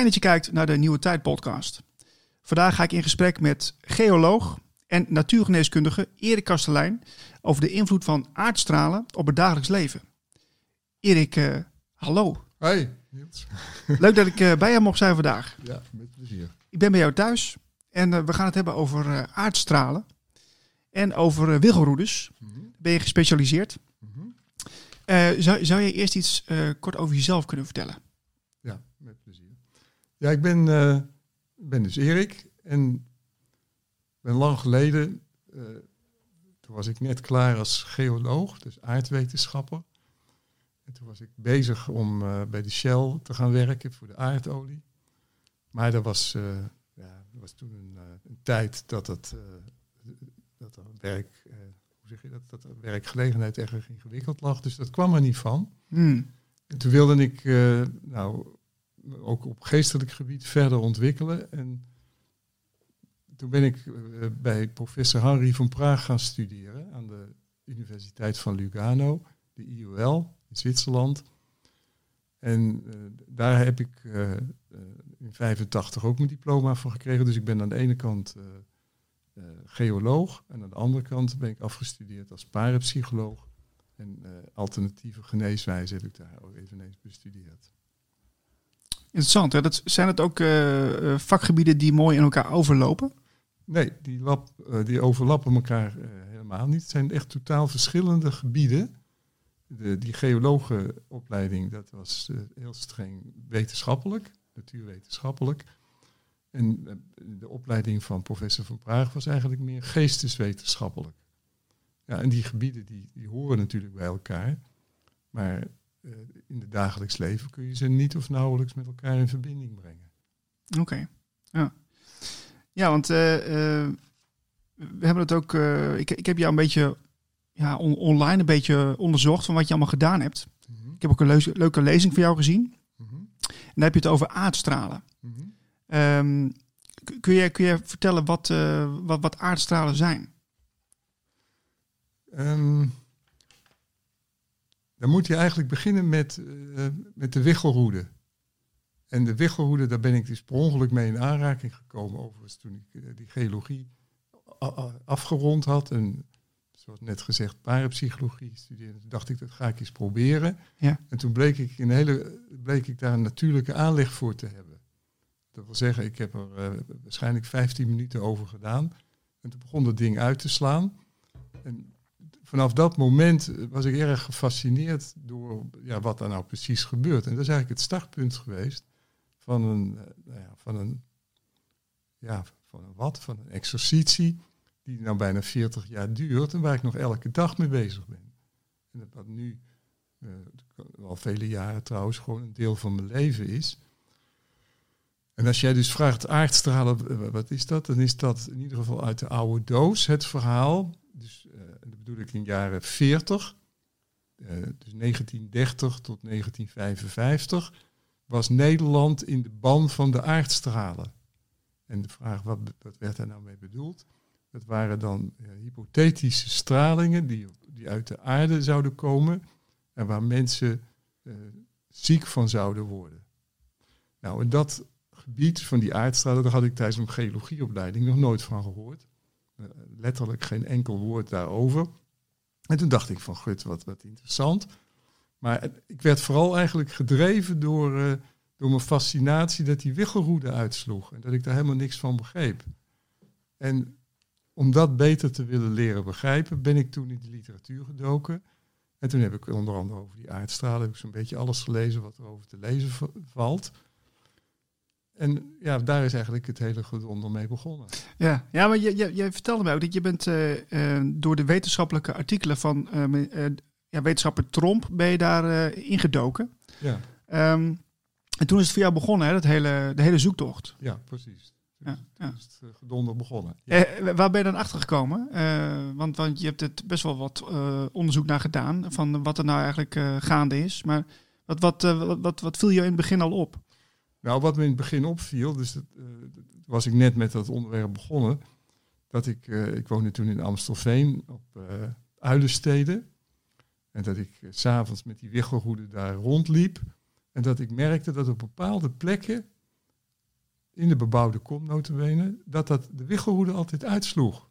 Fijn dat je kijkt naar de Nieuwe Tijd podcast. Vandaag ga ik in gesprek met geoloog en natuurgeneeskundige Erik Kastelein over de invloed van aardstralen op het dagelijks leven. Erik, uh, hallo. Hoi. Leuk dat ik uh, bij jou mocht zijn vandaag. Ja, met plezier. Ik ben bij jou thuis en uh, we gaan het hebben over aardstralen en over wiggelroedes. Mm -hmm. Ben je gespecialiseerd? Mm -hmm. zou, zou je eerst iets kort over jezelf kunnen vertellen? Ja, ik ben, uh, ben dus Erik en ben lang geleden, uh, toen was ik net klaar als geoloog, dus aardwetenschapper. En toen was ik bezig om uh, bij de Shell te gaan werken voor de aardolie. Maar er was, ja, was toen een, een tijd dat het dat er werk, hoe zeg je dat, dat werkgelegenheid erg ingewikkeld lag. Dus dat kwam er niet van. Hmm. En toen wilde ik, nou, ook op geestelijk gebied verder ontwikkelen. En toen ben ik uh, bij professor Henri van Praag gaan studeren aan de Universiteit van Lugano, de IOL in Zwitserland. En uh, daar heb ik uh, in 85 ook mijn diploma voor gekregen. Dus ik ben aan de ene kant geoloog en aan de andere kant ben ik afgestudeerd als parapsycholoog. En alternatieve geneeswijze heb ik daar ook eveneens bestudeerd. Interessant. Dat, zijn het ook uh, vakgebieden die mooi in elkaar overlopen? Nee, die, lap, uh, die overlappen elkaar helemaal niet. Het zijn echt totaal verschillende gebieden. De, die geologenopleiding, dat was heel streng wetenschappelijk, natuurwetenschappelijk. En de opleiding van professor Van Praag was eigenlijk meer geesteswetenschappelijk. Ja, en die gebieden die, die horen natuurlijk bij elkaar. Maar uh, in het dagelijks leven kun je ze niet of nauwelijks met elkaar in verbinding brengen. Oké, okay. ja. Ja, want uh, uh, we hebben het ook, ik, ik heb jou een beetje ja, on online een beetje onderzocht van wat je allemaal gedaan hebt. Mm -hmm. Ik heb ook een leuze, leuke lezing van jou gezien. Mm -hmm. En dan heb je het over aardstralen. Mm -hmm. um, kun, je, kun je vertellen wat, wat, wat aardstralen zijn? Um, dan moet je eigenlijk beginnen met, uh, met de wichelroede. En de wichelroede, daar ben ik dus per ongeluk mee in aanraking gekomen. Overigens toen ik uh, die geologie afgerond had. En zoals net gezegd, parapsychologie studeerde. Toen dacht ik, dat ga ik eens proberen. Ja. En toen bleek ik, een hele, bleek ik daar een natuurlijke aanleg voor te hebben. Dat wil zeggen, ik heb er uh, waarschijnlijk 15 minuten over gedaan. En toen begon dat ding uit te slaan. En vanaf dat moment was ik erg gefascineerd door ja, wat er nou precies gebeurt. En dat is eigenlijk het startpunt geweest van een, nou ja, van een, ja, van een wat, van een exercitie die nou bijna 40 jaar duurt en waar ik nog elke dag mee bezig ben. En wat nu uh, al vele jaren trouwens gewoon een deel van mijn leven is. En als jij dus vraagt aardstralen, wat is dat? Dan is dat in ieder geval uit de oude doos het verhaal. Dus uh, dat bedoel ik in jaren 40, uh, dus 1930 tot 1955, was Nederland in de ban van de aardstralen. En de vraag, wat, wat werd daar nou mee bedoeld? Dat waren dan uh, hypothetische stralingen die, die uit de aarde zouden komen en waar mensen ziek van zouden worden. Nou, en dat gebied van die aardstralen, daar had ik tijdens mijn geologieopleiding nog nooit van gehoord. Uh, letterlijk geen enkel woord daarover. En toen dacht ik van, gut, wat, wat interessant. Maar ik werd vooral eigenlijk gedreven door, uh, door mijn fascinatie dat die wiggelroede uitsloeg. En dat ik daar helemaal niks van begreep. En om dat beter te willen leren begrijpen, ben ik toen in de literatuur gedoken. En toen heb ik onder andere over die aardstralen, heb ik zo'n beetje alles gelezen wat er over te lezen valt. En ja, daar is eigenlijk het hele gedonder mee begonnen. Ja, ja maar je, je, je vertelde mij ook dat je bent uh, uh, door de wetenschappelijke artikelen van uh, ja, wetenschapper Tromp ben je daar ingedoken. Ja. Um, en toen is het voor jou begonnen, hè, dat hele, de hele zoektocht. Ja, precies. Ja, ja. is het gedonder begonnen. Ja. waar ben je dan achter gekomen? want, want je hebt er best wel wat onderzoek naar gedaan van wat er nou eigenlijk gaande is. Maar wat, wat, wat, wat, wat viel je in het begin al op? Nou, wat me in het begin opviel, dus dat, uh, was ik net met dat onderwerp begonnen, dat ik, uh, ik woonde toen in Amstelveen op uh, Uilensteden. En dat ik s s'avonds met die wiggelroede daar rondliep. En dat ik merkte dat op bepaalde plekken in de bebouwde kom notabene, dat dat de wichelroede altijd uitsloeg.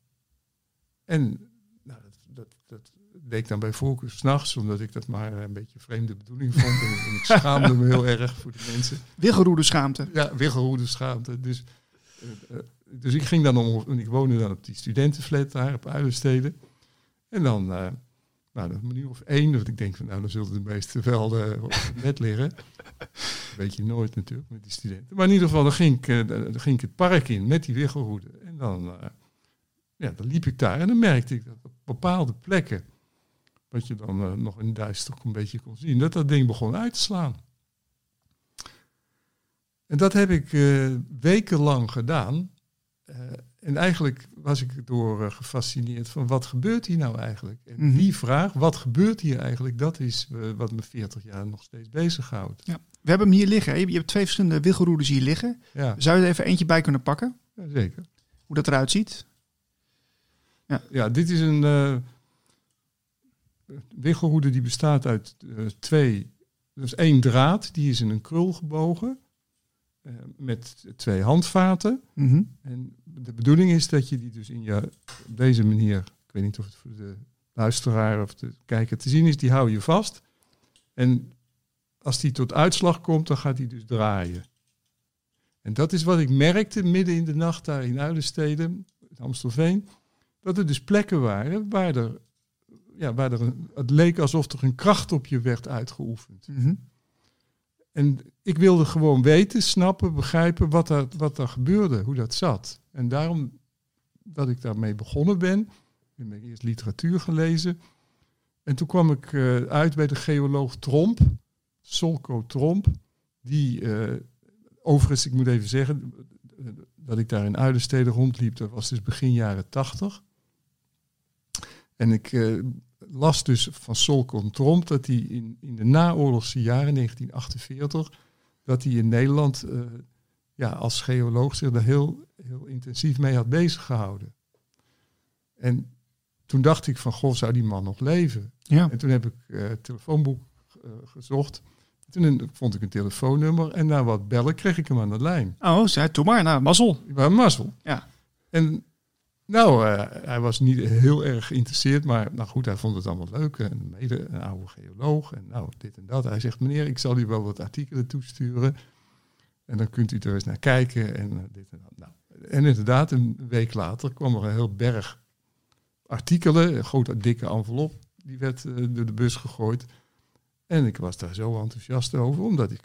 En nou, dat, dat, dat deed ik dan bij voorkeur s'nachts, omdat ik dat maar een beetje vreemde bedoeling vond. en, ik schaamde me heel erg voor de mensen. Wiggelroede schaamte. Ja, wiggelroede schaamte. Dus, eh, eh, dus ik ging dan om, en ik woonde dan op die studentenflat daar op Uilensteden. En dan, eh nou, een minuut of één, dat ik denk van nou, dan zullen de meeste wel op het bed liggen. weet je nooit natuurlijk met die studenten. Maar in ieder geval, dan ging ik, dan ging ik het park in met die wiggelroede. En dan, ja, dan liep ik daar en dan merkte ik dat op bepaalde plekken, wat je dan eh, nog in duister een beetje kon zien, dat dat ding begon uit te slaan. En dat heb ik eh, wekenlang gedaan. Eh, en eigenlijk was ik door gefascineerd van wat gebeurt hier nou eigenlijk? En Mhm. die vraag, wat gebeurt hier eigenlijk, dat is wat me 40 jaar nog steeds bezighoudt. Ja. We hebben hem hier liggen. hè. Je hebt twee verschillende wiggelroedes hier liggen. Ja, Zou je er even eentje bij kunnen pakken? ja, zeker. Hoe dat eruit ziet? Ja, dit is een wiggelroede die bestaat uit eh, twee. Dus één draad, die is in een krul gebogen. eh, met twee handvaten. Mhm. En de bedoeling is dat je die dus in je, op deze manier, ik weet niet of het voor de luisteraar of de kijker te zien is, die hou je vast. En als die tot uitslag komt, dan gaat die dus draaien. En dat is wat ik merkte midden in de nacht daar in Uilenstede, in Amstelveen, dat er dus plekken waren waar er, ja, waar er een, het leek alsof er een kracht op je werd uitgeoefend. Mhm. En ik wilde gewoon weten, snappen, begrijpen wat er, wat er gebeurde, hoe dat zat. En daarom dat ik daarmee begonnen ben, ik heb eerst literatuur gelezen. En toen kwam ik eh, uit bij de geoloog Tromp, Solco Tromp, die eh, overigens, ik moet even zeggen, dat ik daar in Uilensteden rondliep, dat was dus begin jaren tachtig. En ik eh, las dus van Solcon Tromp dat hij in, in de naoorlogse jaren, 1948, dat hij in Nederland eh, ja, als geoloog zich daar heel, heel intensief mee had bezig gehouden. En toen dacht ik van, goh, zou die man nog leven? Ja. En toen heb ik eh, het telefoonboek eh, gezocht. Toen vond ik een telefoonnummer en na wat bellen kreeg ik hem aan de lijn. Oh, zei toen maar. Nou, mazzel. Ik was een mazzel. Ja. En nou, eh, hij was niet heel erg geïnteresseerd, maar nou goed, hij vond het allemaal leuk. En mede een oude geoloog en nou, dit en dat. Hij zegt, meneer, ik zal u wel wat artikelen toesturen. En dan kunt u er eens naar kijken en eh, dit en dat. Nou, en inderdaad, een week later kwam er een heel berg artikelen, een grote dikke envelop, die werd eh, door de bus gegooid. En ik was daar zo enthousiast over, omdat ik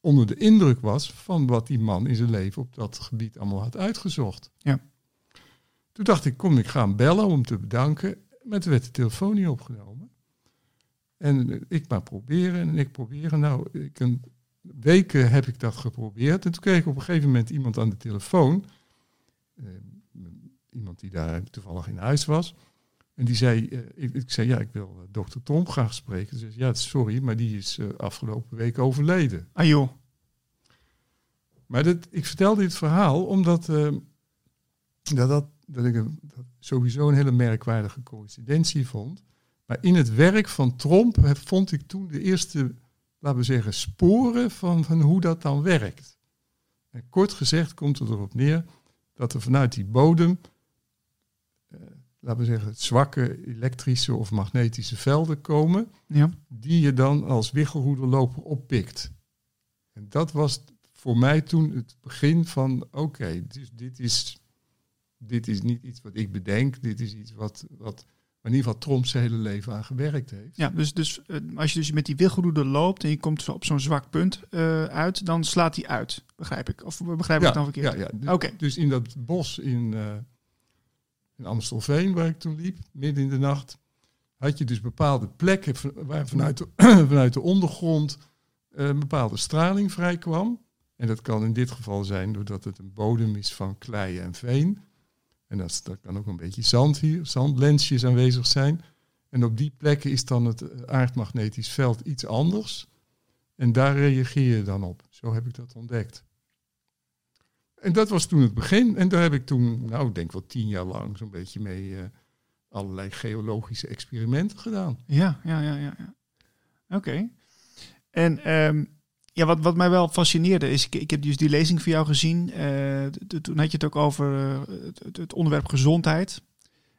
onder de indruk was van wat die man in zijn leven op dat gebied allemaal had uitgezocht. Ja. Toen dacht ik, kom, ik ga hem bellen om hem te bedanken. Maar toen werd de telefoon niet opgenomen. En ik maar proberen en ik proberen. Nou, ik een, weken heb ik dat geprobeerd. En toen kreeg ik op een gegeven moment iemand aan de telefoon. Eh, iemand die daar toevallig in huis was. En die zei, eh, ik, ik zei, ja, ik wil eh, dokter Tromp graag spreken. Ze zei, ja, sorry, maar die is afgelopen week overleden. Ah joh. Maar dat, ik vertel dit verhaal omdat dat, dat, dat ik een, dat sowieso een hele merkwaardige coïncidentie vond. Maar in het werk van Tromp vond ik toen de eerste, laten we zeggen, sporen van, van hoe dat dan werkt. En kort gezegd komt het erop neer dat er vanuit die bodem, eh, laten we zeggen, zwakke elektrische of magnetische velden komen Ja. die je dan als wiggelroederloper oppikt. En dat was voor mij toen het begin van, oké, dus dit, is, dit is niet iets wat ik bedenk, dit is iets wat, wat in ieder geval Tromp zijn hele leven aan gewerkt heeft. Ja, dus, dus eh, als je dus met die wiggelroede loopt en je komt op zo'n zwak punt eh, uit, dan slaat die uit, begrijp ik. Of begrijp ik het dan verkeerd? ja, ja. Dus, Oké. dus in dat bos in, eh, in Amstelveen, waar ik toen liep, midden in de nacht, had je dus bepaalde plekken waar vanuit de, vanuit de ondergrond een bepaalde straling vrijkwam. En dat kan in dit geval zijn doordat het een bodem is van klei en veen. En dat, kan ook een beetje zand hier, zandlensjes aanwezig zijn. En op die plekken is dan het eh, aardmagnetisch veld iets anders. En daar reageer je dan op. Zo heb ik dat ontdekt. En dat was toen het begin. En daar heb ik toen, nou, ik denk wel tien jaar lang zo'n beetje mee eh, allerlei geologische experimenten gedaan. Ja, ja, ja, ja. ja. Oké. En ehm, Ja, wat, wat mij wel fascineerde is, ik, ik heb dus die lezing van jou gezien. Uh, toen had je het ook over uh, het, het, onderwerp gezondheid.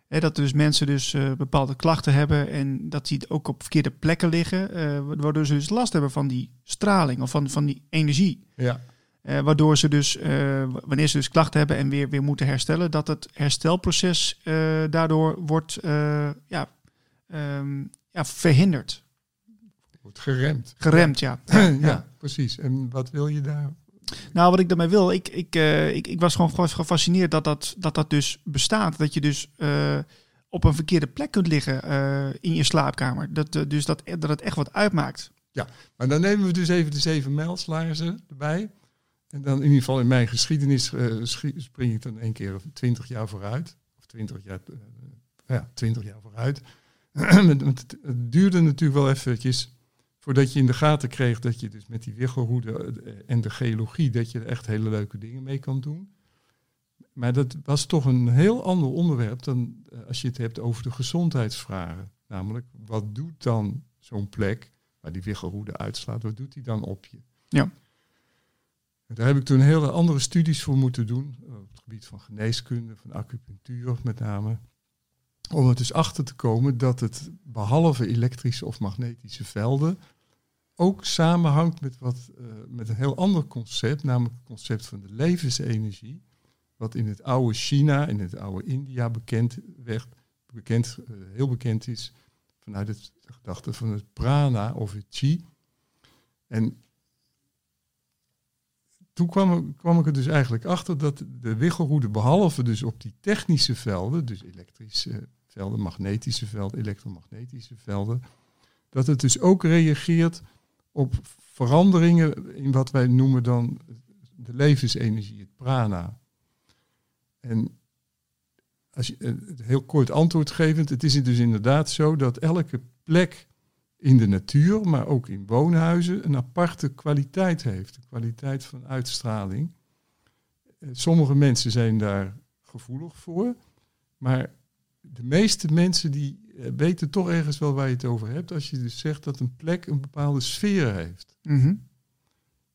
Hè, dat dus mensen dus uh, bepaalde klachten hebben en dat die ook op verkeerde plekken liggen. waardoor ze dus last hebben van die straling of van, van die energie. Ja. waardoor ze dus, wanneer ze dus klachten hebben en weer, weer moeten herstellen, dat het herstelproces daardoor wordt ja, um, ja, verhinderd. Wordt geremd. Geremd, ja. ja. precies. En wat wil je daar? Nou, wat ik daarmee wil, ik, ik, uh, ik, ik was gewoon gefascineerd dat dat, dat dat dus bestaat. Dat je dus uh, op een verkeerde plek kunt liggen uh, in je slaapkamer. Dat, dus dat, dat het echt wat uitmaakt. Ja, maar dan nemen we dus even de zeven mijlslaarzen erbij. En dan in ieder geval in mijn geschiedenis spring ik dan één keer twintig jaar vooruit. Of twintig jaar, ja, twintig jaar vooruit. het duurde natuurlijk wel eventjes voordat je in de gaten kreeg dat je dus met die wiggelhoede eh, en de geologie, dat je er echt hele leuke dingen mee kan doen. Maar dat was toch een heel ander onderwerp dan eh, als je het hebt over de gezondheidsvragen. Namelijk, wat doet dan zo'n plek waar die wiggelhoede uitslaat, wat doet die dan op je? Ja. Daar heb ik toen hele andere studies voor moeten doen, eh, op het gebied van geneeskunde, van acupunctuur met name. Om er dus achter te komen dat het behalve elektrische of magnetische velden ook samenhangt met, wat, uh, met een heel ander concept, namelijk het concept van de levensenergie, wat in het oude China, in het oude India bekend werd, bekend, uh, heel bekend is vanuit het gedachte van het prana of het chi. En toen kwam, kwam ik er dus eigenlijk achter dat de wiggelroede, behalve dus op die technische velden, dus elektrische velden, magnetische velden, elektromagnetische velden, dat het dus ook reageert op veranderingen in wat wij noemen dan de levensenergie, het prana. En als je het heel kort antwoord gevend, het is dus inderdaad zo dat elke plek in de natuur, maar ook in woonhuizen, een aparte kwaliteit heeft. Een kwaliteit van uitstraling. Eh, sommige mensen zijn daar gevoelig voor, maar de meeste mensen die eh, weten toch ergens wel waar je het over hebt. Als je dus zegt dat een plek een bepaalde sfeer heeft. Mhm.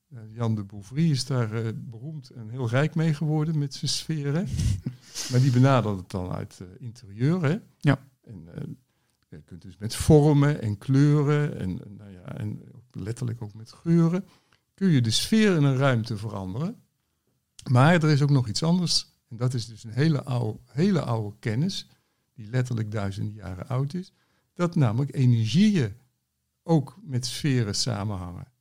Eh, Jan de Bouvry is daar uh, beroemd en heel rijk mee geworden met zijn sferen. maar die benadert het dan uit uh, interieur. Hè? Ja. En je kunt dus met vormen en kleuren en, nou ja, en letterlijk ook met geuren, kun je de sfeer in een ruimte veranderen. Maar er is ook nog iets anders. En dat is dus een hele oude, hele oude kennis die letterlijk duizenden jaren oud is, dat namelijk energieën ook met sferen samenhangen.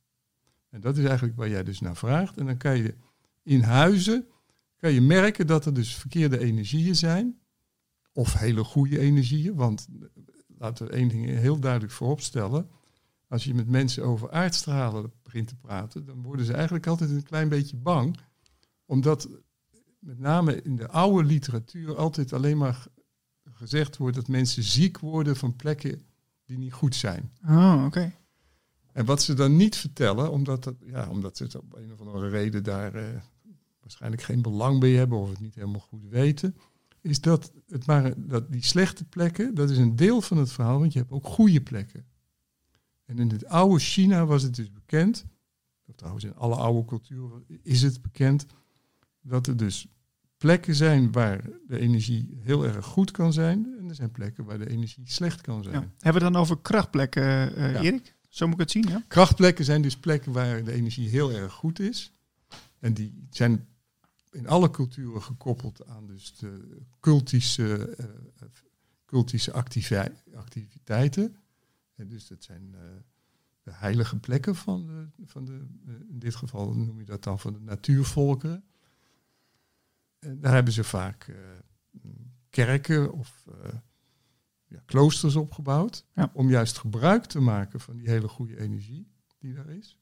En dat is eigenlijk waar jij dus naar vraagt. En dan kan je in huizen kan je merken dat er dus verkeerde energieën zijn. Of hele goede energieën. Want laten we één ding heel duidelijk vooropstellen. Als je met mensen over aardstralen begint te praten, dan worden ze eigenlijk altijd een klein beetje bang. Omdat met name in de oude literatuur altijd alleen maar gezegd wordt dat mensen ziek worden van plekken die niet goed zijn. Oh, oké. En wat ze dan niet vertellen, omdat, dat, ja, omdat ze het op een of andere reden daar uh, waarschijnlijk geen belang bij hebben of het niet helemaal goed weten, is dat, het maar, dat die slechte plekken, dat is een deel van het verhaal, want je hebt ook goede plekken. En in het oude China was het dus bekend, of trouwens in alle oude culturen is het bekend, dat er dus plekken zijn waar de energie heel erg goed kan zijn. En er zijn plekken waar de energie slecht kan zijn. Ja. Hebben we het dan over krachtplekken, uh, Erik? Zo moet ik het zien, ja? Krachtplekken zijn dus plekken waar de energie heel erg goed is. En die zijn in alle culturen gekoppeld aan dus de cultische, uh, cultische activiteiten. En dus dat zijn uh, de heilige plekken van de, van de, in dit geval noem je dat dan van de natuurvolkeren. Eh, daar hebben ze vaak eh, kerken of eh, ja, kloosters opgebouwd. Om juist gebruik te maken van die hele goede energie die daar is.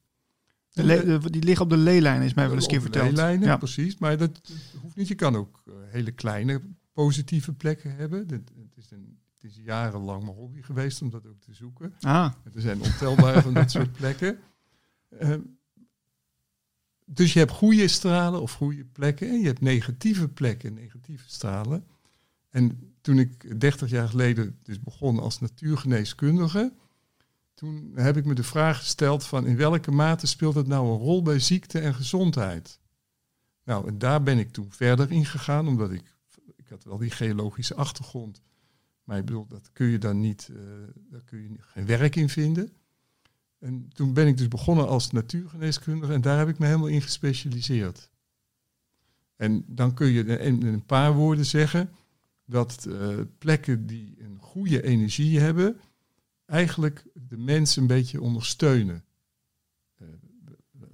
De die liggen op de leelijn, is mij wel eens keer verteld. Leelijnen, ja. precies. Maar dat, hoeft niet. Je kan ook hele kleine positieve plekken hebben. Het, is een, het is jarenlang mijn hobby geweest om dat ook te zoeken. Ah. Er zijn ontelbare van dat soort plekken. Uh, dus je hebt goede stralen of goede plekken en je hebt negatieve plekken, negatieve stralen. En toen ik 30 jaar geleden dus begon als natuurgeneeskundige, toen heb ik me de vraag gesteld van in welke mate speelt het nou een rol bij ziekte en gezondheid? Nou, en daar ben ik toen verder in gegaan, omdat ik, ik had wel die geologische achtergrond. Maar ik bedoel, dat kun je dan niet, uh, daar kun je geen werk in vinden. En toen ben ik dus begonnen als natuurgeneeskundige en daar heb ik me helemaal in gespecialiseerd. En dan kun je in een paar woorden zeggen dat uh, plekken die een goede energie hebben, eigenlijk de mensen een beetje ondersteunen. Uh,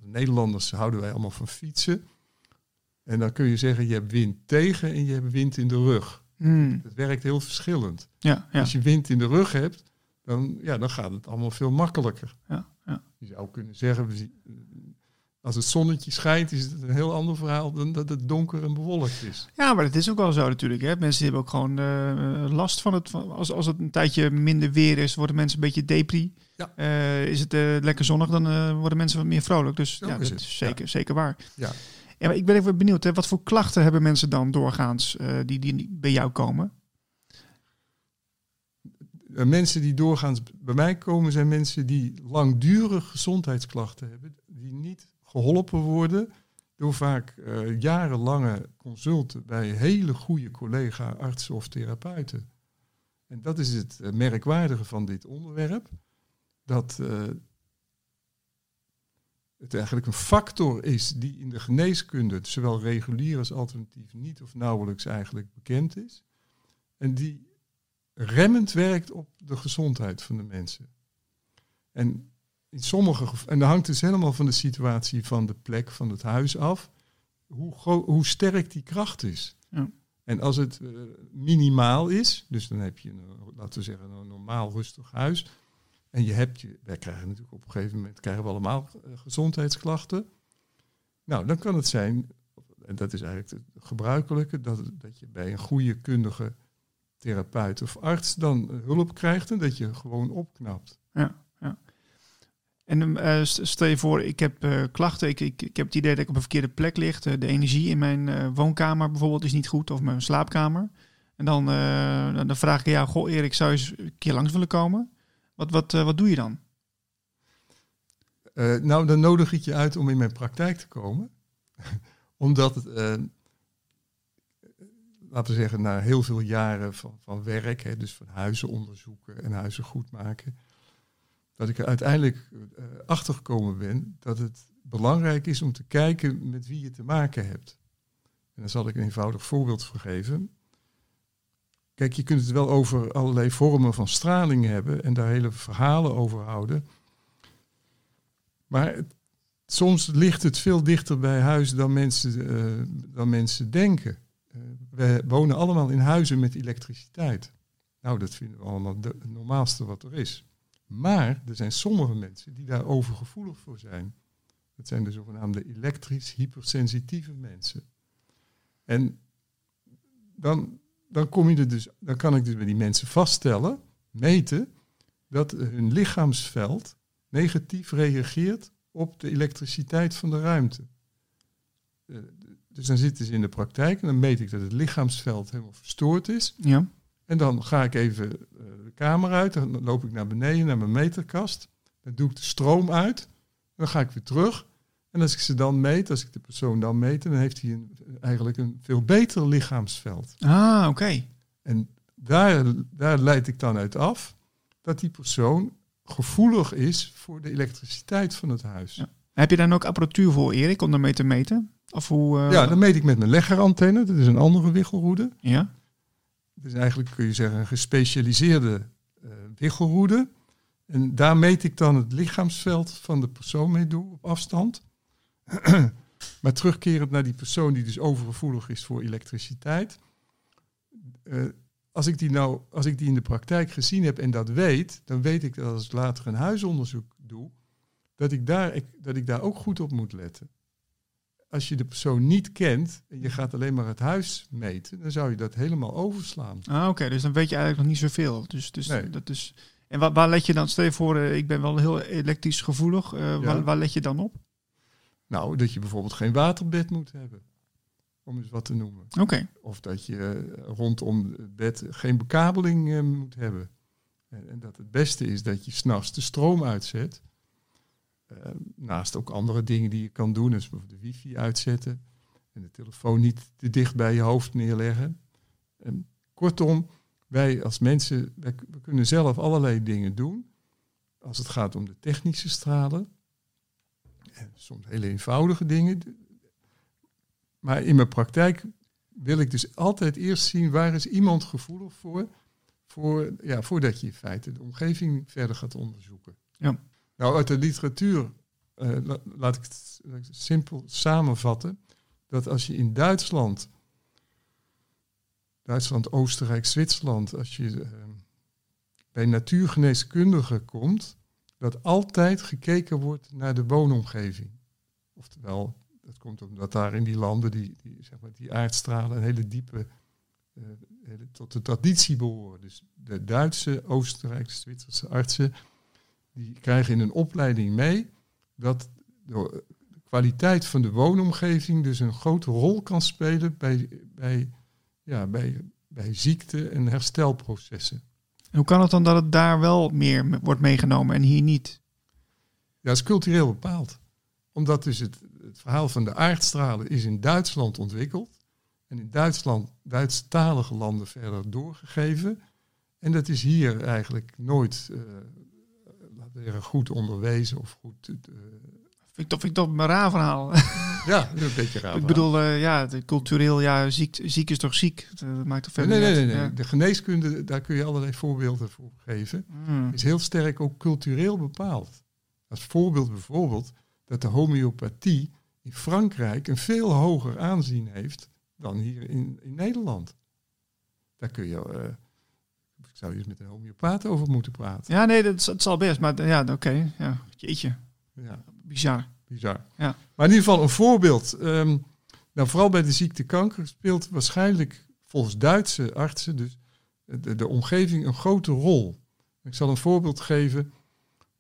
Nederlanders houden wij allemaal van fietsen. En dan kun je zeggen, je hebt wind tegen en je hebt wind in de rug. Mm. Het werkt heel verschillend. Ja, ja. Als je wind in de rug hebt, dan, ja, dan gaat het allemaal veel makkelijker. Ja, ja. Je zou kunnen zeggen, als het zonnetje schijnt, is het een heel ander verhaal dan dat het donker en bewolkt is. Ja, maar dat is ook wel zo natuurlijk. Hè? Mensen hebben ook gewoon uh, last van het. Als, als het een tijdje minder weer is, worden mensen een beetje depri. Ja. Uh, is het uh, lekker zonnig, dan worden mensen wat meer vrolijk. Dus ja, dat is zeker, zeker waar. Ja. Ja, maar ik ben even benieuwd, hè, wat voor klachten hebben mensen dan doorgaans die, die bij jou komen? Mensen die doorgaans bij mij komen zijn mensen die langdurig gezondheidsklachten hebben, die niet geholpen worden door vaak uh, jarenlange consulten bij hele goede collega-artsen of therapeuten. En dat is het uh, merkwaardige van dit onderwerp, dat het eigenlijk een factor is die in de geneeskunde, zowel regulier als alternatief, niet of nauwelijks eigenlijk bekend is. En die remmend werkt op de gezondheid van de mensen. En in sommige en dat hangt dus helemaal van de situatie van de plek, van het huis af, hoe, hoe sterk die kracht is. Ja. En als het uh, minimaal is, dus dan heb je, een, laten we zeggen, een normaal rustig huis. En je hebt je, wij krijgen natuurlijk op een gegeven moment krijgen we allemaal uh, gezondheidsklachten. Nou, dan kan het zijn, en dat is eigenlijk het gebruikelijke, dat, dat je bij een goede kundige therapeut of arts dan hulp krijgt en dat je gewoon opknapt. Ja. En uh, stel je voor, ik heb uh, klachten, ik, ik, ik heb het idee dat ik op een verkeerde plek lig. Uh, de energie in mijn woonkamer bijvoorbeeld is niet goed, of mijn slaapkamer. En dan, dan vraag ik, ja, goh Erik, zou je eens een keer langs willen komen? Wat, wat, wat doe je dan? nou, dan nodig ik je uit om in mijn praktijk te komen. Omdat, laten we zeggen, na heel veel jaren van, van werk, hè, dus van huizen onderzoeken en huizen goed maken dat ik er uiteindelijk uh, achter gekomen ben dat het belangrijk is om te kijken met wie je te maken hebt. En daar zal ik een eenvoudig voorbeeld voor geven. Kijk, je kunt het wel over allerlei vormen van straling hebben en daar hele verhalen over houden. Maar soms ligt het veel dichter bij huis dan mensen, uh, dan mensen denken. Uh, we wonen allemaal in huizen met elektriciteit. Nou, dat vinden we allemaal het normaalste wat er is. Maar er zijn sommige mensen die daar overgevoelig voor zijn. Dat zijn de zogenaamde elektrisch hypersensitieve mensen. En dan, dan, kom je er dus, dan kan ik dus bij die mensen vaststellen, meten, dat hun lichaamsveld negatief reageert op de elektriciteit van de ruimte. Eh, dus dan zitten ze in de praktijk en dan meet ik dat het lichaamsveld helemaal verstoord is. Ja. En dan ga ik even uh, de kamer uit, dan loop ik naar beneden naar mijn meterkast. Dan doe ik de stroom uit. Dan ga ik weer terug. En als ik ze dan meet, als ik de persoon dan meet, dan heeft hij een, eigenlijk een veel beter lichaamsveld. Ah, oké. En daar, daar leid ik dan uit af dat die persoon gevoelig is voor de elektriciteit van het huis. Ja. Heb je dan ook apparatuur voor, Erik, om daarmee te meten? Of hoe, uh... Ja, dan meet ik met mijn leggerantenne. Dat is een andere wichelroede. Ja is eigenlijk kun je zeggen een gespecialiseerde uh, wichelroede. En daar meet ik dan het lichaamsveld van de persoon mee toe op afstand. maar terugkerend naar die persoon die dus overgevoelig is voor elektriciteit. Uh, als ik, die nou, als ik die in de praktijk gezien heb en dat weet, dan weet ik dat als ik later een huisonderzoek doe, dat ik daar, dat ik daar ook goed op moet letten als je de persoon niet kent en je gaat alleen maar het huis meten, dan zou je dat helemaal overslaan. Ah, oké, dus dan weet je eigenlijk nog niet zoveel. Dus, dus dat is. En waar, waar let je dan? Stel je voor, uh, ik ben wel heel elektrisch gevoelig. Uh, waar, waar let je dan op? Nou, dat je bijvoorbeeld geen waterbed moet hebben. Om eens wat te noemen. Oké. Of dat je uh, rondom het bed geen bekabeling moet hebben. En, en dat het beste is dat je s'nachts de stroom uitzet. Eh, naast ook andere dingen die je kan doen, dus bijvoorbeeld de wifi uitzetten en de telefoon niet te dicht bij je hoofd neerleggen. En kortom, wij als mensen, we kunnen zelf allerlei dingen doen. Als het gaat om de technische stralen. En soms hele eenvoudige dingen. Maar in mijn praktijk wil ik dus altijd eerst zien waar is iemand gevoelig voor, voor ja, voordat je in feite de omgeving verder gaat onderzoeken. Ja. Nou, uit de literatuur, la, laat ik het simpel samenvatten, dat als je in Duitsland, Duitsland, Oostenrijk, Zwitserland, als je uh, bij natuurgeneeskundigen komt, dat altijd gekeken wordt naar de woonomgeving. Oftewel, dat komt omdat daar in die landen die, die, zeg maar, die aardstralen een hele diepe, hele, tot de traditie behoren. Dus de Duitse, Oostenrijkse, Zwitserse artsen, die krijgen in een opleiding mee dat de kwaliteit van de woonomgeving dus een grote rol kan spelen bij, bij, ja, bij, bij ziekte- en herstelprocessen. En hoe kan het dan dat het daar wel meer wordt meegenomen en hier niet? Ja, dat is cultureel bepaald. Omdat dus het, het verhaal van de aardstralen is in Duitsland ontwikkeld. En in Duitsland, Duitsstalige landen verder doorgegeven. En dat is hier eigenlijk nooit uh, laten we goed onderwezen of goed. Uh, vind ik toch, vind ik toch een raar verhaal. Ja, een beetje raar. ik bedoel, uh, ja, de cultureel, ja, ziek, ziek is toch ziek? Dat maakt toch verder nee, nee, nee. De geneeskunde, daar kun je allerlei voorbeelden voor geven. Mm. Is heel sterk ook cultureel bepaald. Als voorbeeld bijvoorbeeld dat de homeopathie in Frankrijk een veel hoger aanzien heeft dan hier in, in Nederland. Daar kun je, uh, zou je eens met een homeopaat over moeten praten. Ja, nee, dat, dat zal best. Maar ja, oké, okay, ja, jeetje. Ja. Bizar. Bizar. Ja. Maar in ieder geval een voorbeeld. Um, nou, vooral bij de ziekte kanker speelt waarschijnlijk volgens Duitse artsen dus de, de omgeving een grote rol. Ik zal een voorbeeld geven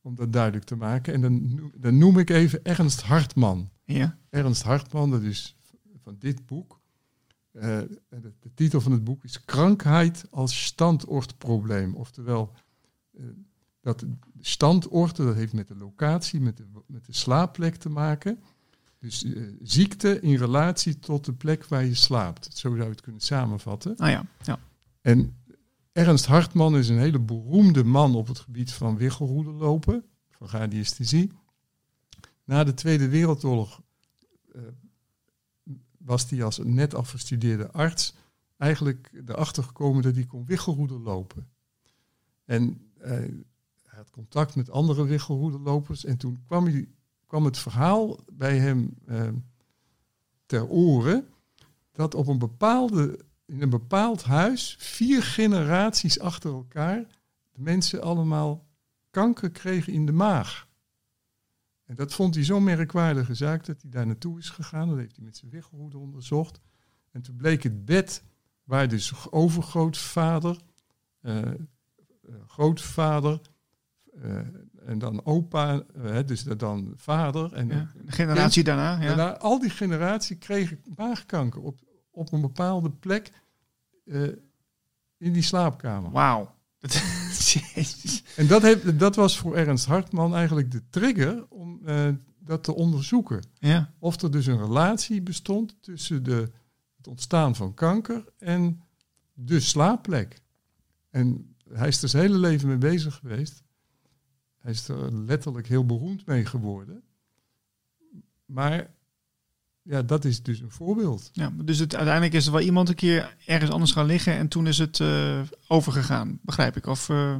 om dat duidelijk te maken. En dan, dan noem ik even Ernst Hartman. Ja. Ernst Hartman, dat is van dit boek. Uh, de, de, titel van het boek is Krankheid als standortprobleem. Oftewel, uh, dat standorten, dat heeft met de locatie, met de, met de slaapplek te maken. Dus uh, ziekte in relatie tot de plek waar je slaapt. Zo zou je het kunnen samenvatten. Ah ja, ja. En Ernst Hartman is een hele beroemde man op het gebied van wiggelroeden lopen, van radiesthesie. Na de Tweede Wereldoorlog was hij als net afgestudeerde arts eigenlijk erachter gekomen dat hij kon wiggelroeden lopen. En uh, hij had contact met andere wiggelroedenlopers en toen kwam, hij, kwam het verhaal bij hem uh, ter oren dat op een bepaalde in een bepaald huis, vier generaties achter elkaar, de mensen allemaal kanker kregen in de maag. En dat vond hij zo'n merkwaardige zaak dat hij daar naartoe is gegaan. Dat heeft hij met zijn wiggelroede onderzocht. En toen bleek het bed waar dus overgrootvader, uh, uh, grootvader uh, en dan opa, dus dan vader. En ja, de generatie kind, daarna, ja. daarna. Al die generatie kregen maagkanker op, op een bepaalde plek in die slaapkamer. Wauw. en dat, heeft, dat was voor Ernst Hartman eigenlijk de trigger om uh, dat te onderzoeken. Ja. Of er dus een relatie bestond tussen de, het ontstaan van kanker en de slaapplek. En hij is er zijn hele leven mee bezig geweest. Hij is er letterlijk heel beroemd mee geworden. Maar ja, dat is dus een voorbeeld. Ja, dus het, uiteindelijk is er wel iemand een keer ergens anders gaan liggen en toen is het uh, overgegaan, begrijp ik? Of, uh,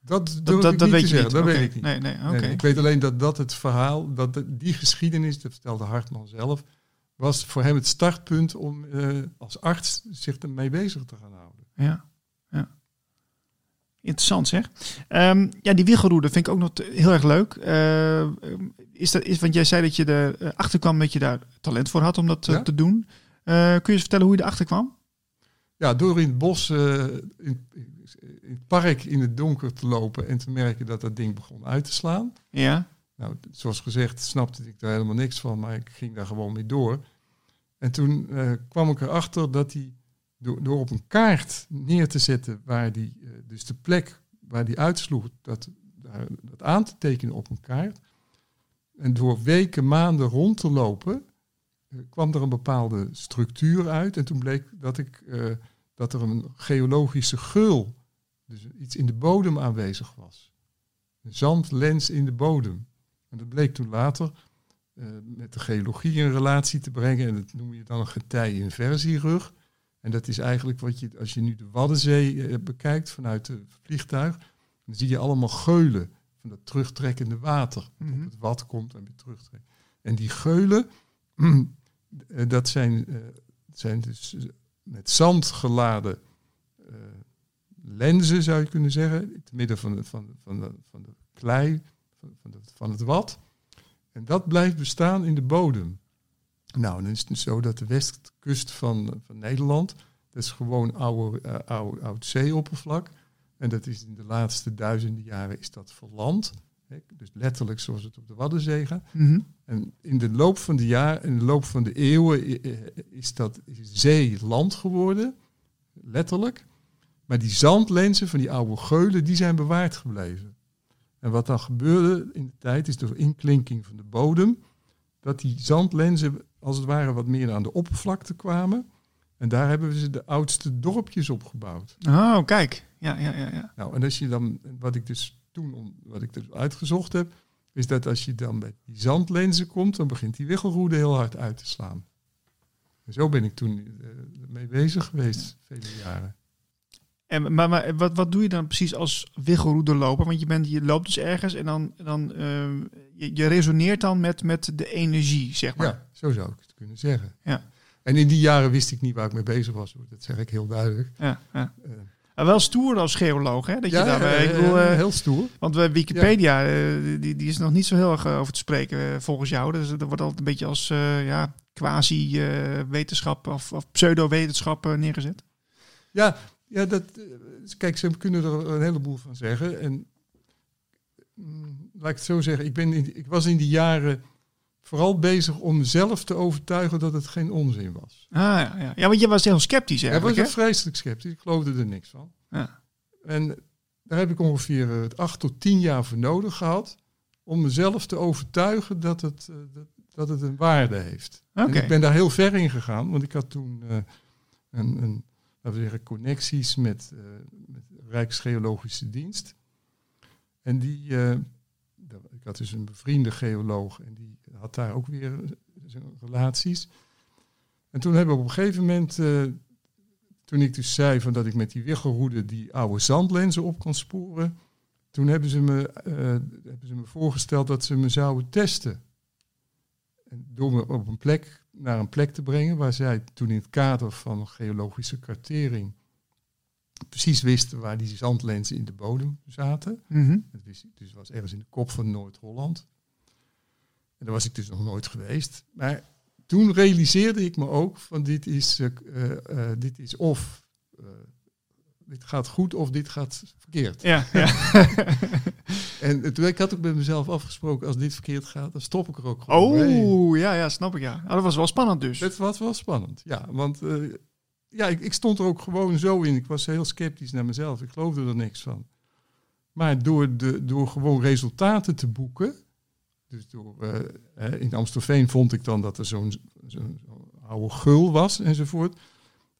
dat, dat, dat, dat weet je zeggen. niet. Dat okay. weet ik niet. Nee, nee, okay. nee, ik weet alleen dat dat het verhaal, dat die geschiedenis, dat vertelde Hartman zelf, was voor hem het startpunt om uh, als arts zich ermee bezig te gaan houden. Ja. Interessant zeg. Um, ja, die wiegelroede vind ik ook nog heel erg leuk. Uh, is dat, is, want jij zei dat je erachter kwam dat je daar talent voor had om dat ja? te doen. Uh, kun je eens vertellen hoe je erachter kwam? Ja, door in het bos, uh, in, in, het park in het donker te lopen en te merken dat dat ding begon uit te slaan. Ja. Nou, zoals gezegd snapte ik daar helemaal niks van, maar ik ging daar gewoon mee door. En toen kwam ik erachter dat hij door, op een kaart neer te zetten waar die, uh, dus de plek waar die uitsloeg, dat, dat aan te tekenen op een kaart. En door weken, maanden rond te lopen, eh, kwam er een bepaalde structuur uit. En toen bleek dat, ik, eh, dat er een geologische geul, dus iets in de bodem aanwezig was. Een zandlens in de bodem. En dat bleek toen later eh, met de geologie in relatie te brengen. En dat noem je dan een getij-inversierug. En dat is eigenlijk wat je, als je nu de Waddenzee eh, bekijkt vanuit het vliegtuig, dan zie je allemaal geulen van dat terugtrekkende water. Mhm. Op het wat komt en weer terugtrekt. En die geulen, eh, dat zijn, eh, zijn dus met zand geladen lenzen, zou je kunnen zeggen, in het midden van de, van, van de, van de klei, van, de, van het wat. En dat blijft bestaan in de bodem. Nou, dan is het dus zo dat de westkust van, van Nederland, dat is gewoon oude, eh, oude, oud zeeoppervlak. En dat is in de laatste duizenden jaren is dat verland. Hè, Dus letterlijk zoals het op de Waddenzee gaat. Mhm. En in de loop van de jaren, in de loop van de eeuwen is dat zee land geworden, letterlijk. Maar die zandlenzen van die oude geulen, die zijn bewaard gebleven. En wat dan gebeurde in de tijd, is door inklinking van de bodem, dat die zandlenzen als het ware wat meer aan de oppervlakte kwamen. En daar hebben ze de oudste dorpjes op gebouwd. Oh, kijk. Ja, ja, ja. ja. Nou, en als je dan, wat ik dus toen, wat ik dus uitgezocht heb, is dat als je dan bij die zandlenzen komt, dan begint die wiggelroede heel hard uit te slaan. En zo ben ik toen eh, mee bezig geweest, vele jaren. En, maar maar wat, wat doe je dan precies als wiggelroederloper? Want je, bent, je loopt dus ergens en dan, dan ehm, je, je resoneert dan met, met de energie, zeg maar. Ja, zo zou ik het kunnen zeggen. Ja. En in die jaren wist ik niet waar ik mee bezig was, hoor. dat zeg ik heel duidelijk. Ja, ja. Eh, Maar wel stoer als geoloog, hè? Dat je daarbij, eh, ik bedoel, eh, heel stoer. want Wikipedia, die, die is nog niet zo heel erg over te spreken volgens jou. Dus dat wordt altijd een beetje als ja, quasi-wetenschap of, of pseudo-wetenschap neergezet. Ja, ja dat, eh, kijk, ze kunnen er een heleboel van zeggen. En mm, laat ik het zo zeggen, ik, ben in, ik was in die jaren vooral bezig om mezelf te overtuigen dat het geen onzin was. Ah, ja, ja. ja, want je was heel sceptisch Ik was eigenlijk, echt hè? vreselijk sceptisch, ik geloofde er niks van. Ja. En daar heb ik ongeveer eh, acht tot tien jaar voor nodig gehad om mezelf te overtuigen dat het, eh, dat, dat het een waarde heeft. Oké. En ik ben daar heel ver in gegaan, want ik had toen een, een, laten we zeggen, connecties met, eh, met Rijksgeologische Dienst. En die, eh, dat- ik had dus een bevriende geoloog en die had daar ook weer eh, relaties. En toen hebben we op een gegeven moment, toen ik dus zei van dat ik met die wiggelroede die oude zandlenzen op kon sporen, toen hebben ze me, hebben ze me voorgesteld dat ze me zouden testen. En door me op een plek, naar een plek te brengen waar zij toen in het kader van geologische kartering precies wisten waar die zandlenzen in de bodem zaten. Mhm. Wist ik, dus het was ergens in de kop van Noord-Holland. En daar was ik dus nog nooit geweest. Maar toen realiseerde ik me ook van dit is, eh, eh, eh, dit is of dit gaat goed of dit gaat verkeerd. Ja, ja. En toen ik had ook met mezelf afgesproken, als dit verkeerd gaat, dan stop ik er ook gewoon mee. Oh, ja, ja, snap ik, ja. Oh, dat was wel spannend dus. Het was wel spannend, ja. Want eh, ja, ik, ik stond er ook gewoon zo in. Ik was heel sceptisch naar mezelf. Ik geloofde er niks van. Maar door, de, door gewoon resultaten te boeken. Dus door, eh, in Amstelveen vond ik dan dat er zo'n oude gul was enzovoort.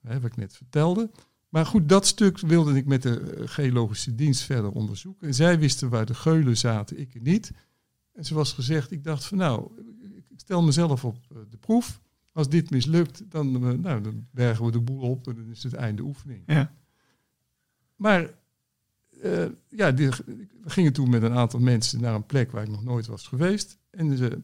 Hè, wat ik net vertelde. Maar goed, dat stuk wilde ik met de eh, geologische dienst verder onderzoeken. En zij wisten waar de geulen zaten, ik niet. En zoals gezegd, ik dacht van nou, ik stel mezelf op eh, de proef. Als dit mislukt, dan, eh, nou, dan bergen we de boel op en dan is het einde oefening. Ja. Maar ja, die, we gingen toen met een aantal mensen naar een plek waar ik nog nooit was geweest. En ze,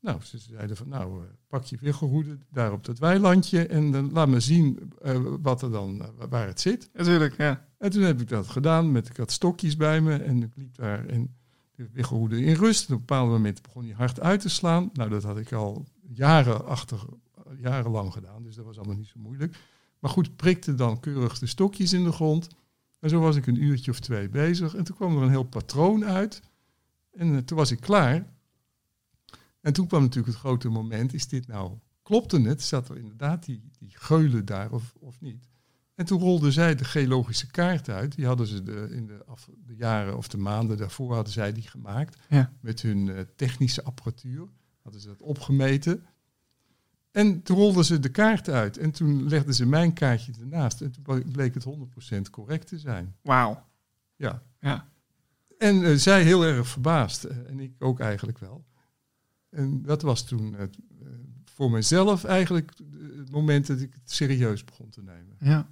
nou, ze zeiden van, nou, eh, pak je wiggelroede daar op dat weilandje en dan laat me zien eh, wat er dan, eh, waar het zit. Natuurlijk, ja. En toen heb ik dat gedaan. Met, ik had stokjes bij me en ik liep daar en de wiggelroede in rust. En op een bepaald moment begon hij hard uit te slaan. Nou, dat had ik al jaren achter, jarenlang gedaan, dus dat was allemaal niet zo moeilijk. Maar goed, prikte dan keurig de stokjes in de grond. En zo was ik een uurtje of twee bezig. En toen kwam er een heel patroon uit. En toen was ik klaar. En toen kwam natuurlijk het grote moment. Is dit nou, klopte het? Zat er inderdaad die, die geulen daar of, of niet? En toen rolden zij de geologische kaart uit. Die hadden ze de, in de, af, de jaren of de maanden daarvoor hadden zij die gemaakt. Ja. Met hun eh, technische apparatuur. Hadden ze dat opgemeten. En toen rolden ze de kaart uit. En toen legden ze mijn kaartje ernaast. En toen bleek het 100% correct te zijn. Wauw. Ja. Ja. En eh, zij heel erg verbaasd. eh, en ik ook eigenlijk wel. En dat was toen het, eh, voor mezelf eigenlijk het moment dat ik het serieus begon te nemen. Ja.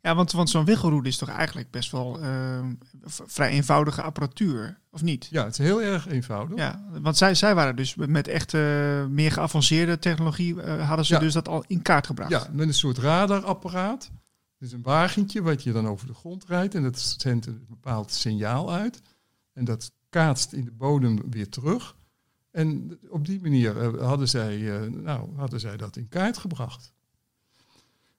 Ja, want, want zo'n wiggelroede is toch eigenlijk best wel eh, v- vrij eenvoudige apparatuur, of niet? Ja, het is heel erg eenvoudig. Ja, want zij, zij waren dus met echt eh, meer geavanceerde technologie, eh, hadden ze Ja. dus dat al in kaart gebracht. Ja, met een soort radarapparaat. Dus een wagentje wat je dan over de grond rijdt. En dat zendt een bepaald signaal uit. En dat kaatst in de bodem weer terug. En op die manier eh, hadden, zij, eh, nou, hadden zij dat in kaart gebracht.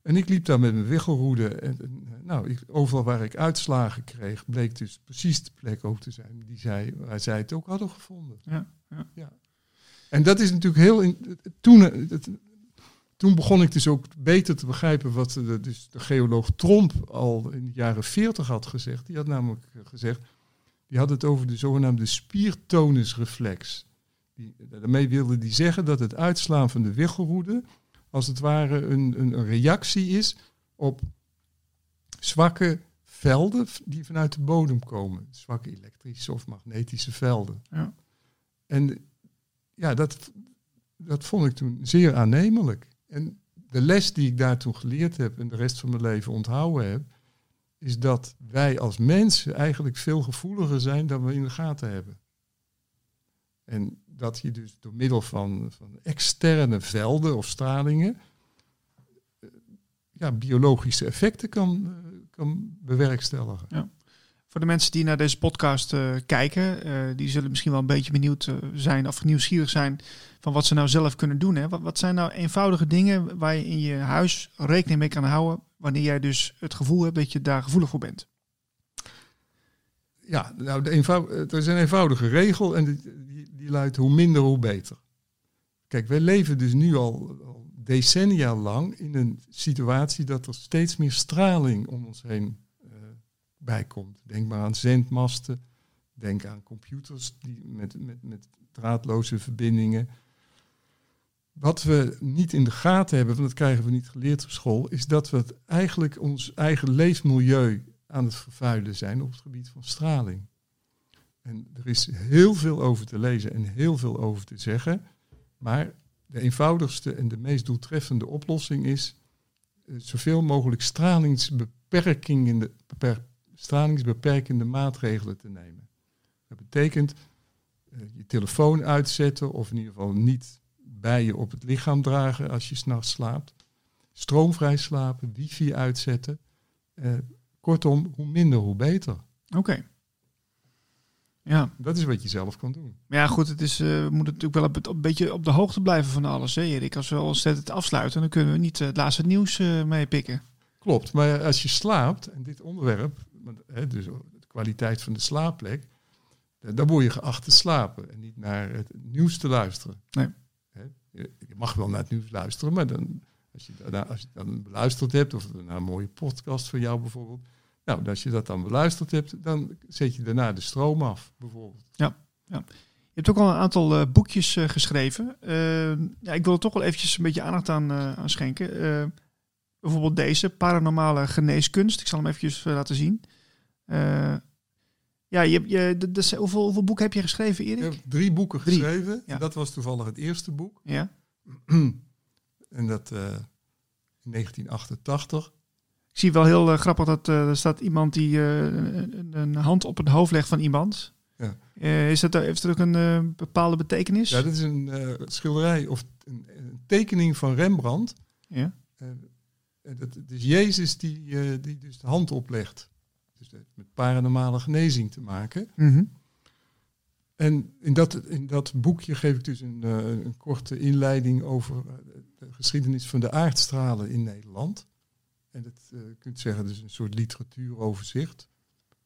En ik liep daar met mijn wiggelroede. En, eh, nou, ik, overal waar ik uitslagen kreeg, bleek dus precies de plek ook te zijn die zij, waar zij het ook hadden gevonden. Ja, ja. En dat is natuurlijk heel. In, toen, het- toen begon ik dus ook beter te begrijpen wat de, dus de geoloog Tromp al in de jaren 40 had gezegd. Die had namelijk gezegd, die had het over de zogenaamde spiertonusreflex. Die, daarmee wilde hij zeggen dat het uitslaan van de wiggelroede als het ware een, een, een reactie is op zwakke velden die vanuit de bodem komen. Zwakke elektrische of magnetische velden. Ja. En ja, dat, dat vond ik toen zeer aannemelijk. En de les die ik daar toen geleerd heb en de rest van mijn leven onthouden heb, is dat wij als mensen eigenlijk veel gevoeliger zijn dan we in de gaten hebben. En dat je dus door middel van, van externe velden of stralingen eh, ja, biologische effecten kan, eh, kan bewerkstelligen. Voor de mensen die naar deze podcast eh, kijken, die zullen misschien wel een beetje benieuwd zijn of nieuwsgierig zijn van wat ze nou zelf kunnen doen. Hè? Wat zijn nou eenvoudige dingen waar je in je huis rekening mee kan houden wanneer jij dus het gevoel hebt dat je daar gevoelig voor bent? Ja, nou, de eenvou- er is een eenvoudige regel en die, die, luidt hoe minder hoe beter. Kijk, wij leven dus nu al, decennia lang in een situatie dat er steeds meer straling om ons heen eh bij komt. Denk maar aan zendmasten, denk aan computers die met, met, met draadloze verbindingen. Wat we niet in de gaten hebben, want dat krijgen we niet geleerd op school, is dat we het eigenlijk ons eigen leefmilieu aan het vervuilen zijn op het gebied van straling. En er is heel veel over te lezen en heel veel over te zeggen. Maar de eenvoudigste en de meest doeltreffende oplossing is eh, zoveel mogelijk stralingsbeperkende, beper- stralingsbeperkende maatregelen te nemen. Dat betekent eh, je telefoon uitzetten of in ieder geval niet bij je op het lichaam dragen als je s'nachts slaapt. Stroomvrij slapen, wifi uitzetten. Eh, kortom, hoe minder, hoe beter. Oké. Ja. Dat is wat je zelf kan doen. Maar ja, goed, het is, eh, we moeten natuurlijk wel op het- op een beetje op de hoogte blijven van alles. Hè, Erik? Als we ons het afsluiten, dan kunnen we niet eh, het laatste nieuws eh meepikken. Klopt, maar als je slaapt, en dit onderwerp, dus de kwaliteit van de slaapplek, dan word je geacht te slapen en niet naar het nieuws te luisteren. Nee. Je mag wel naar het nieuws luisteren, maar dan, als, je, daarna- als je het dan beluisterd hebt, of naar een mooie podcast van jou bijvoorbeeld, nou, als je dat dan beluisterd hebt, dan zet je daarna de stroom af, bijvoorbeeld. Je hebt ook al een aantal eh, boekjes eh, geschreven. Eh, ja, ik wil er toch wel eventjes een beetje aandacht aan, eh, aan schenken. Eh, bijvoorbeeld deze, Paranormale Geneeskunst. Ik zal hem eventjes laten zien. Eh, ja, je, je, de, de- hoeveel, hoeveel boeken heb je geschreven, Ik Erik? heb drie boeken Drie, geschreven. ja. Dat was toevallig het eerste boek. Ja. en dat eh, in 1988. Ik zie wel heel eh, grappig dat eh, er staat iemand die een, een hand op het hoofd legt van iemand. Ja. Is dat, heeft het ook een bepaalde betekenis? Ja, dat is een schilderij of een, een tekening van Rembrandt. Ja. En dat, is Jezus die, die dus de hand oplegt. Dus dat heeft met paranormale genezing te maken. Mhm. En in dat, in dat boekje geef ik dus een, eh, een korte inleiding over eh, de geschiedenis van de aardstralen in Nederland. En dat eh, kunt zeggen, dus een soort literatuuroverzicht.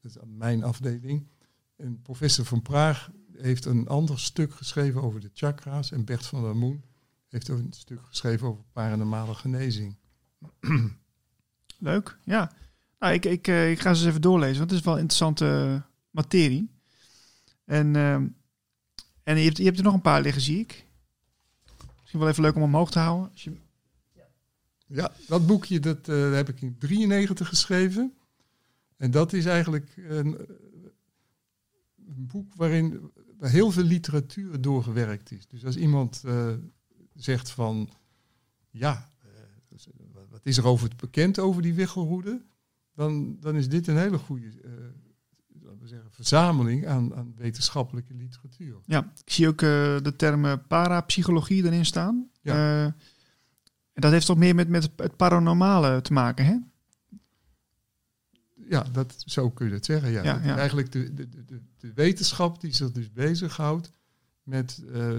Dat is mijn afdeling. En professor van Praag heeft een ander stuk geschreven over de chakra's. En Bert van der Moen heeft ook een stuk geschreven over paranormale genezing. Leuk, ja. Nou, ik, ik, ik ga ze eens even doorlezen, want het is wel interessante materie. En, ehm, en je, hebt, je hebt er nog een paar liggen, zie ik. Misschien wel even leuk om omhoog te houden. Als je... Ja, dat boekje dat, eh, heb ik in 93 geschreven. En dat is eigenlijk een, een boek waarin heel veel literatuur doorgewerkt is. Dus als iemand uh, zegt van, ja, uh, wat is er over het bekend over die wichelroede? Dan, dan is dit een hele goede we zeggen, verzameling aan, aan, wetenschappelijke literatuur. Ja, ik zie ook de term parapsychologie erin staan. Ja. en dat heeft toch meer met, met het paranormale te maken, hè? ja, dat, zo kun je het zeggen. Ja. ja, ja. Eigenlijk de, de, de, de, wetenschap die zich dus bezighoudt met, uh,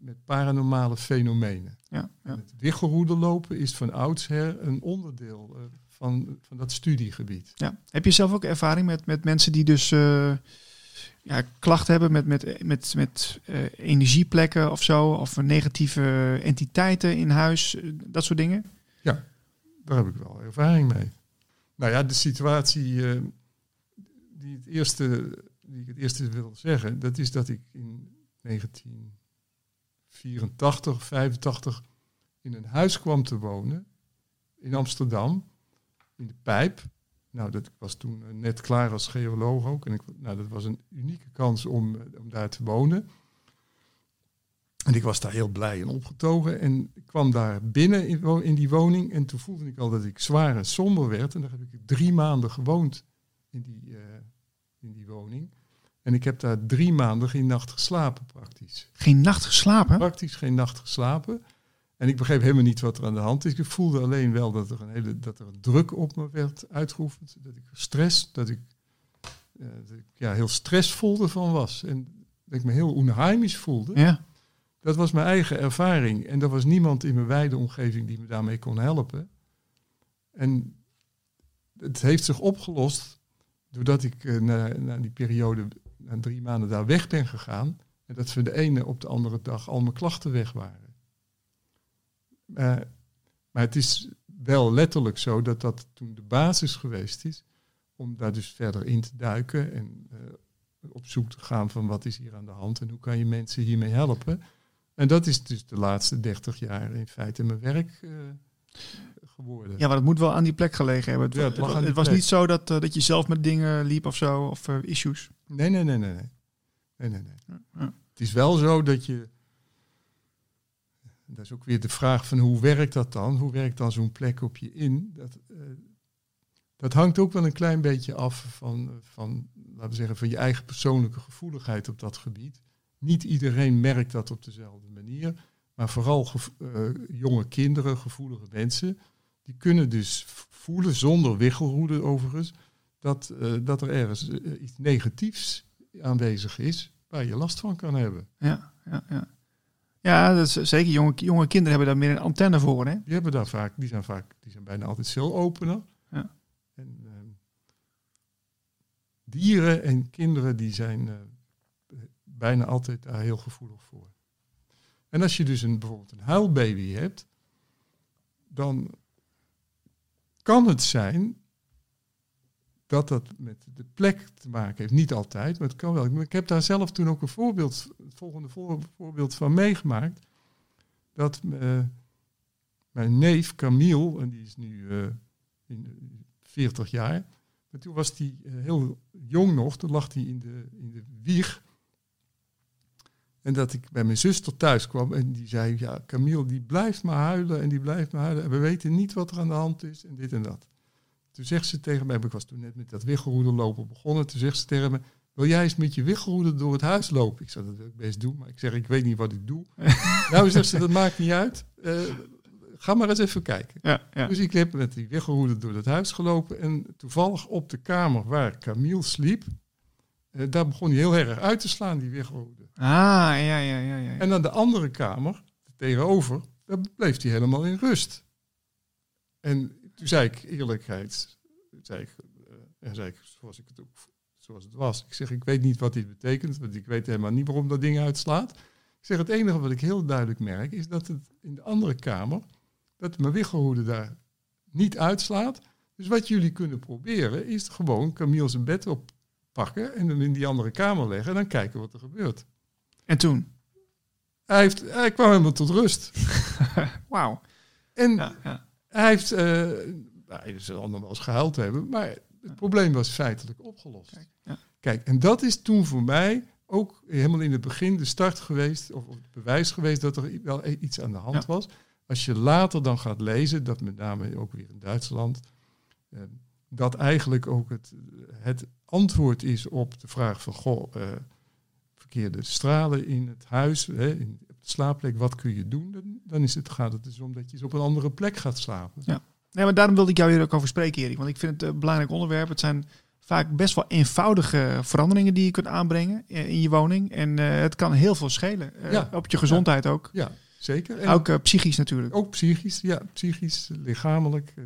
met paranormale fenomenen. Ja, ja. Het lopen is van oudsher een onderdeel uh, van, van dat studiegebied. Ja. Heb je zelf ook ervaring met, met mensen die dus uh, ja, klachten hebben met, met, met, met energieplekken of zo? Of negatieve entiteiten in huis, dat soort dingen? Ja, daar heb ik wel ervaring mee. Nou ja, de situatie uh, die, het eerste, die ik het eerste wil zeggen, dat is dat ik in 1984, 85 in een huis kwam te wonen in Amsterdam, in de Pijp. Nou, dat was toen eh, net klaar als geoloog ook. En ik, nou, dat was een unieke kans om, eh, om daar te wonen. En ik was daar heel blij en opgetogen. En ik kwam daar binnen in, in, die woning. En toen voelde ik al dat ik zwaar en somber werd. En dan heb ik drie maanden gewoond in die, uh, in die woning. En ik heb daar drie maanden geen nacht geslapen, praktisch. Geen nacht geslapen? Praktisch geen nacht geslapen. En ik begreep helemaal niet wat er aan de hand is. Ik voelde alleen wel dat er een hele dat er een druk op me werd uitgeoefend. Dat ik stress, dat ik, uh, dat ik ja, heel stressvol ervan was. En dat ik me heel onheimisch voelde. Ja. Dat was mijn eigen ervaring. En er was niemand in mijn wijde omgeving die me daarmee kon helpen. En het heeft zich opgelost doordat ik uh, na, na, die periode, na drie maanden daar weg ben gegaan. En dat van de ene op de andere dag al mijn klachten weg waren. Uh, maar het is wel letterlijk zo dat dat toen de basis geweest is om daar dus verder in te duiken en uh, op zoek te gaan van wat is hier aan de hand en hoe kan je mensen hiermee helpen. En dat is dus de laatste 30 jaar in feite mijn werk uh, geworden. Ja, maar het moet wel aan die plek gelegen hebben. Het, ja, het, het was niet zo dat, uh, dat je zelf met dingen liep of zo, of issues. Nee, nee, nee, nee. nee. nee, nee, nee. Ja. Het is wel zo dat je. Dat is ook weer de vraag van hoe werkt dat dan? Hoe werkt dan zo'n plek op je in? Dat, dat hangt ook wel een klein beetje af van, van, laten we zeggen, van je eigen persoonlijke gevoeligheid op dat gebied. Niet iedereen merkt dat op dezelfde manier, maar vooral uh, jonge kinderen, gevoelige mensen, die kunnen dus voelen, zonder wiggelroede overigens, dat, uh, dat er ergens iets negatiefs aanwezig is waar je last van kan hebben. Ja, ja, ja. Ja, dat is, zeker jonge, jonge kinderen hebben daar meer een antenne voor. Hè? Die hebben daar vaak, die zijn vaak, die zijn bijna altijd celopener. Ja. En, ehm, dieren en kinderen die zijn bijna altijd daar heel gevoelig voor. En als je dus een, bijvoorbeeld een huilbaby hebt, dan kan het zijn dat dat met de plek te maken heeft. Niet altijd, maar het kan wel. Ik heb daar zelf toen ook een voorbeeld, het volgende voorbeeld van meegemaakt. Dat uh, mijn neef Camille, en die is nu uh, in 40 jaar, maar toen was hij heel jong nog, toen lag hij in de, in de wieg en dat ik bij mijn zuster thuis kwam en die zei, ja, Camille die blijft maar huilen en die blijft maar huilen. En we weten niet wat er aan de hand is en dit en dat. Toen zegt ze tegen mij, ik was toen net met dat wiggelroeder lopen begonnen. Toen zegt ze tegen me, wil jij eens met je wiggelroeder door het huis lopen? Ik zei, dat wil ik best doen, maar ik zeg, ik weet niet wat ik doe. nou, zegt ze, dat maakt niet uit. Uh, ga maar eens even kijken. Ja, ja. Dus ik heb met die wiggelroeder door het huis gelopen en toevallig op de kamer waar Camille sliep, uh, daar begon hij heel erg uit te slaan, die wiggelroeder. Ah, ja, ja, ja, ja. En dan de andere kamer, tegenover, daar bleef hij helemaal in rust. En toen zei ik eerlijkheid, zei ik, uh, zei ik zoals, ik het ook, zoals het was. Ik zeg, ik weet niet wat dit betekent, want ik weet helemaal niet waarom dat ding uitslaat. Ik zeg, het enige wat ik heel duidelijk merk, is dat het in de andere kamer, dat mijn wiggelhoede daar niet uitslaat. Dus wat jullie kunnen proberen is gewoon Camille zijn bed oppakken en hem in die andere kamer leggen en dan kijken wat er gebeurt. En toen? Hij, heeft, hij kwam helemaal tot rust. Wauw. En Ja, ja. Hij heeft, uh, hij zal nog wel eens gehuild hebben, maar het probleem was feitelijk opgelost. Kijk, ja. Kijk, en dat is toen voor mij ook helemaal in het begin de start geweest, of het bewijs geweest dat er wel iets aan de hand Ja. was. Als je later dan gaat lezen, dat met name ook weer in Duitsland, eh, dat eigenlijk ook het, het antwoord is op de vraag van, goh, eh, verkeerde stralen in het huis, hè, in op de slaapplek, wat kun je doen? Dan, dan is het, gaat het dus om dat je eens op een andere plek gaat slapen. Nee, maar daarom wilde ik jou hier ook over spreken, Erik. Want ik vind het een belangrijk onderwerp. Het zijn vaak best wel eenvoudige veranderingen die je kunt aanbrengen in in je woning. En eh, het kan heel veel schelen. Eh, Ja. Op je gezondheid ook. Ja, zeker. En Ook eh, psychisch natuurlijk. Ook psychisch, ja, psychisch, lichamelijk, eh,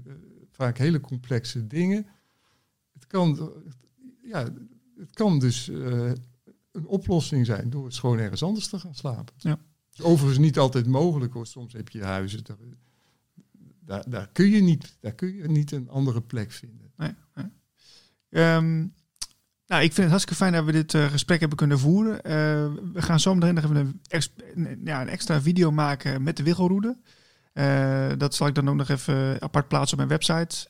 vaak hele complexe dingen. Het kan, eh, ja, het kan dus eh, een oplossing zijn door eens gewoon ergens anders te gaan slapen. Ja. is overigens niet altijd mogelijk hoor. Soms heb je huizen, daar, daar, daar, kun je niet, daar kun je niet een andere plek vinden. Nee, nee. Ehm, nou, ik vind het hartstikke fijn dat we dit eh, gesprek hebben kunnen voeren. Eh, we gaan zo meteen nog even een, ex- een- ja, een extra video maken met de wiggelroede. Eh, dat zal ik dan ook nog even apart plaatsen op mijn website.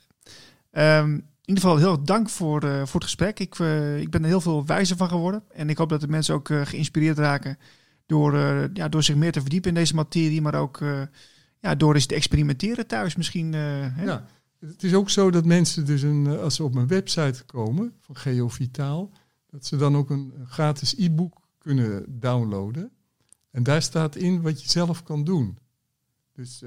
Ehm, in ieder geval heel erg dank voor, eh, voor het gesprek. Ik, eh, ik ben er heel veel wijzer van geworden. En ik hoop dat de mensen ook eh, geïnspireerd raken door, ja, door zich meer te verdiepen in deze materie. Maar ook ja, door eens te experimenteren thuis misschien. hè? Ja, het is ook zo dat mensen dus een, als ze op mijn website komen van Geovitaal, dat ze dan ook een gratis e-book kunnen downloaden. En daar staat in wat je zelf kan doen. Dus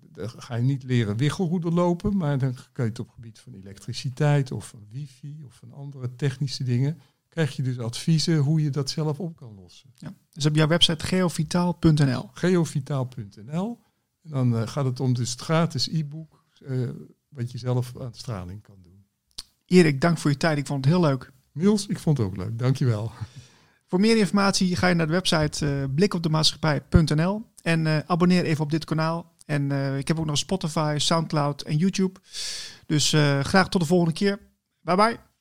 dan ga je niet leren wiggelroede lopen, maar dan kan je het op het gebied van elektriciteit of van wifi of van andere technische dingen, krijg je dus adviezen hoe je dat zelf op kan lossen. Ja. Dus op jouw website geovitaal.nl. Geovitaal.nl. En dan eh, gaat het om dus het gratis e-book eh, wat je zelf aan straling kan doen. Erik, dank voor je tijd. Ik vond het heel leuk. Niels, ik vond het ook leuk. Dankjewel. Voor meer informatie ga je naar de website eh blikopdemaatschappij.nl en abonneer even op dit kanaal. En eh, ik heb ook nog Spotify, Soundcloud en YouTube. Dus eh, graag tot de volgende keer. Bye bye.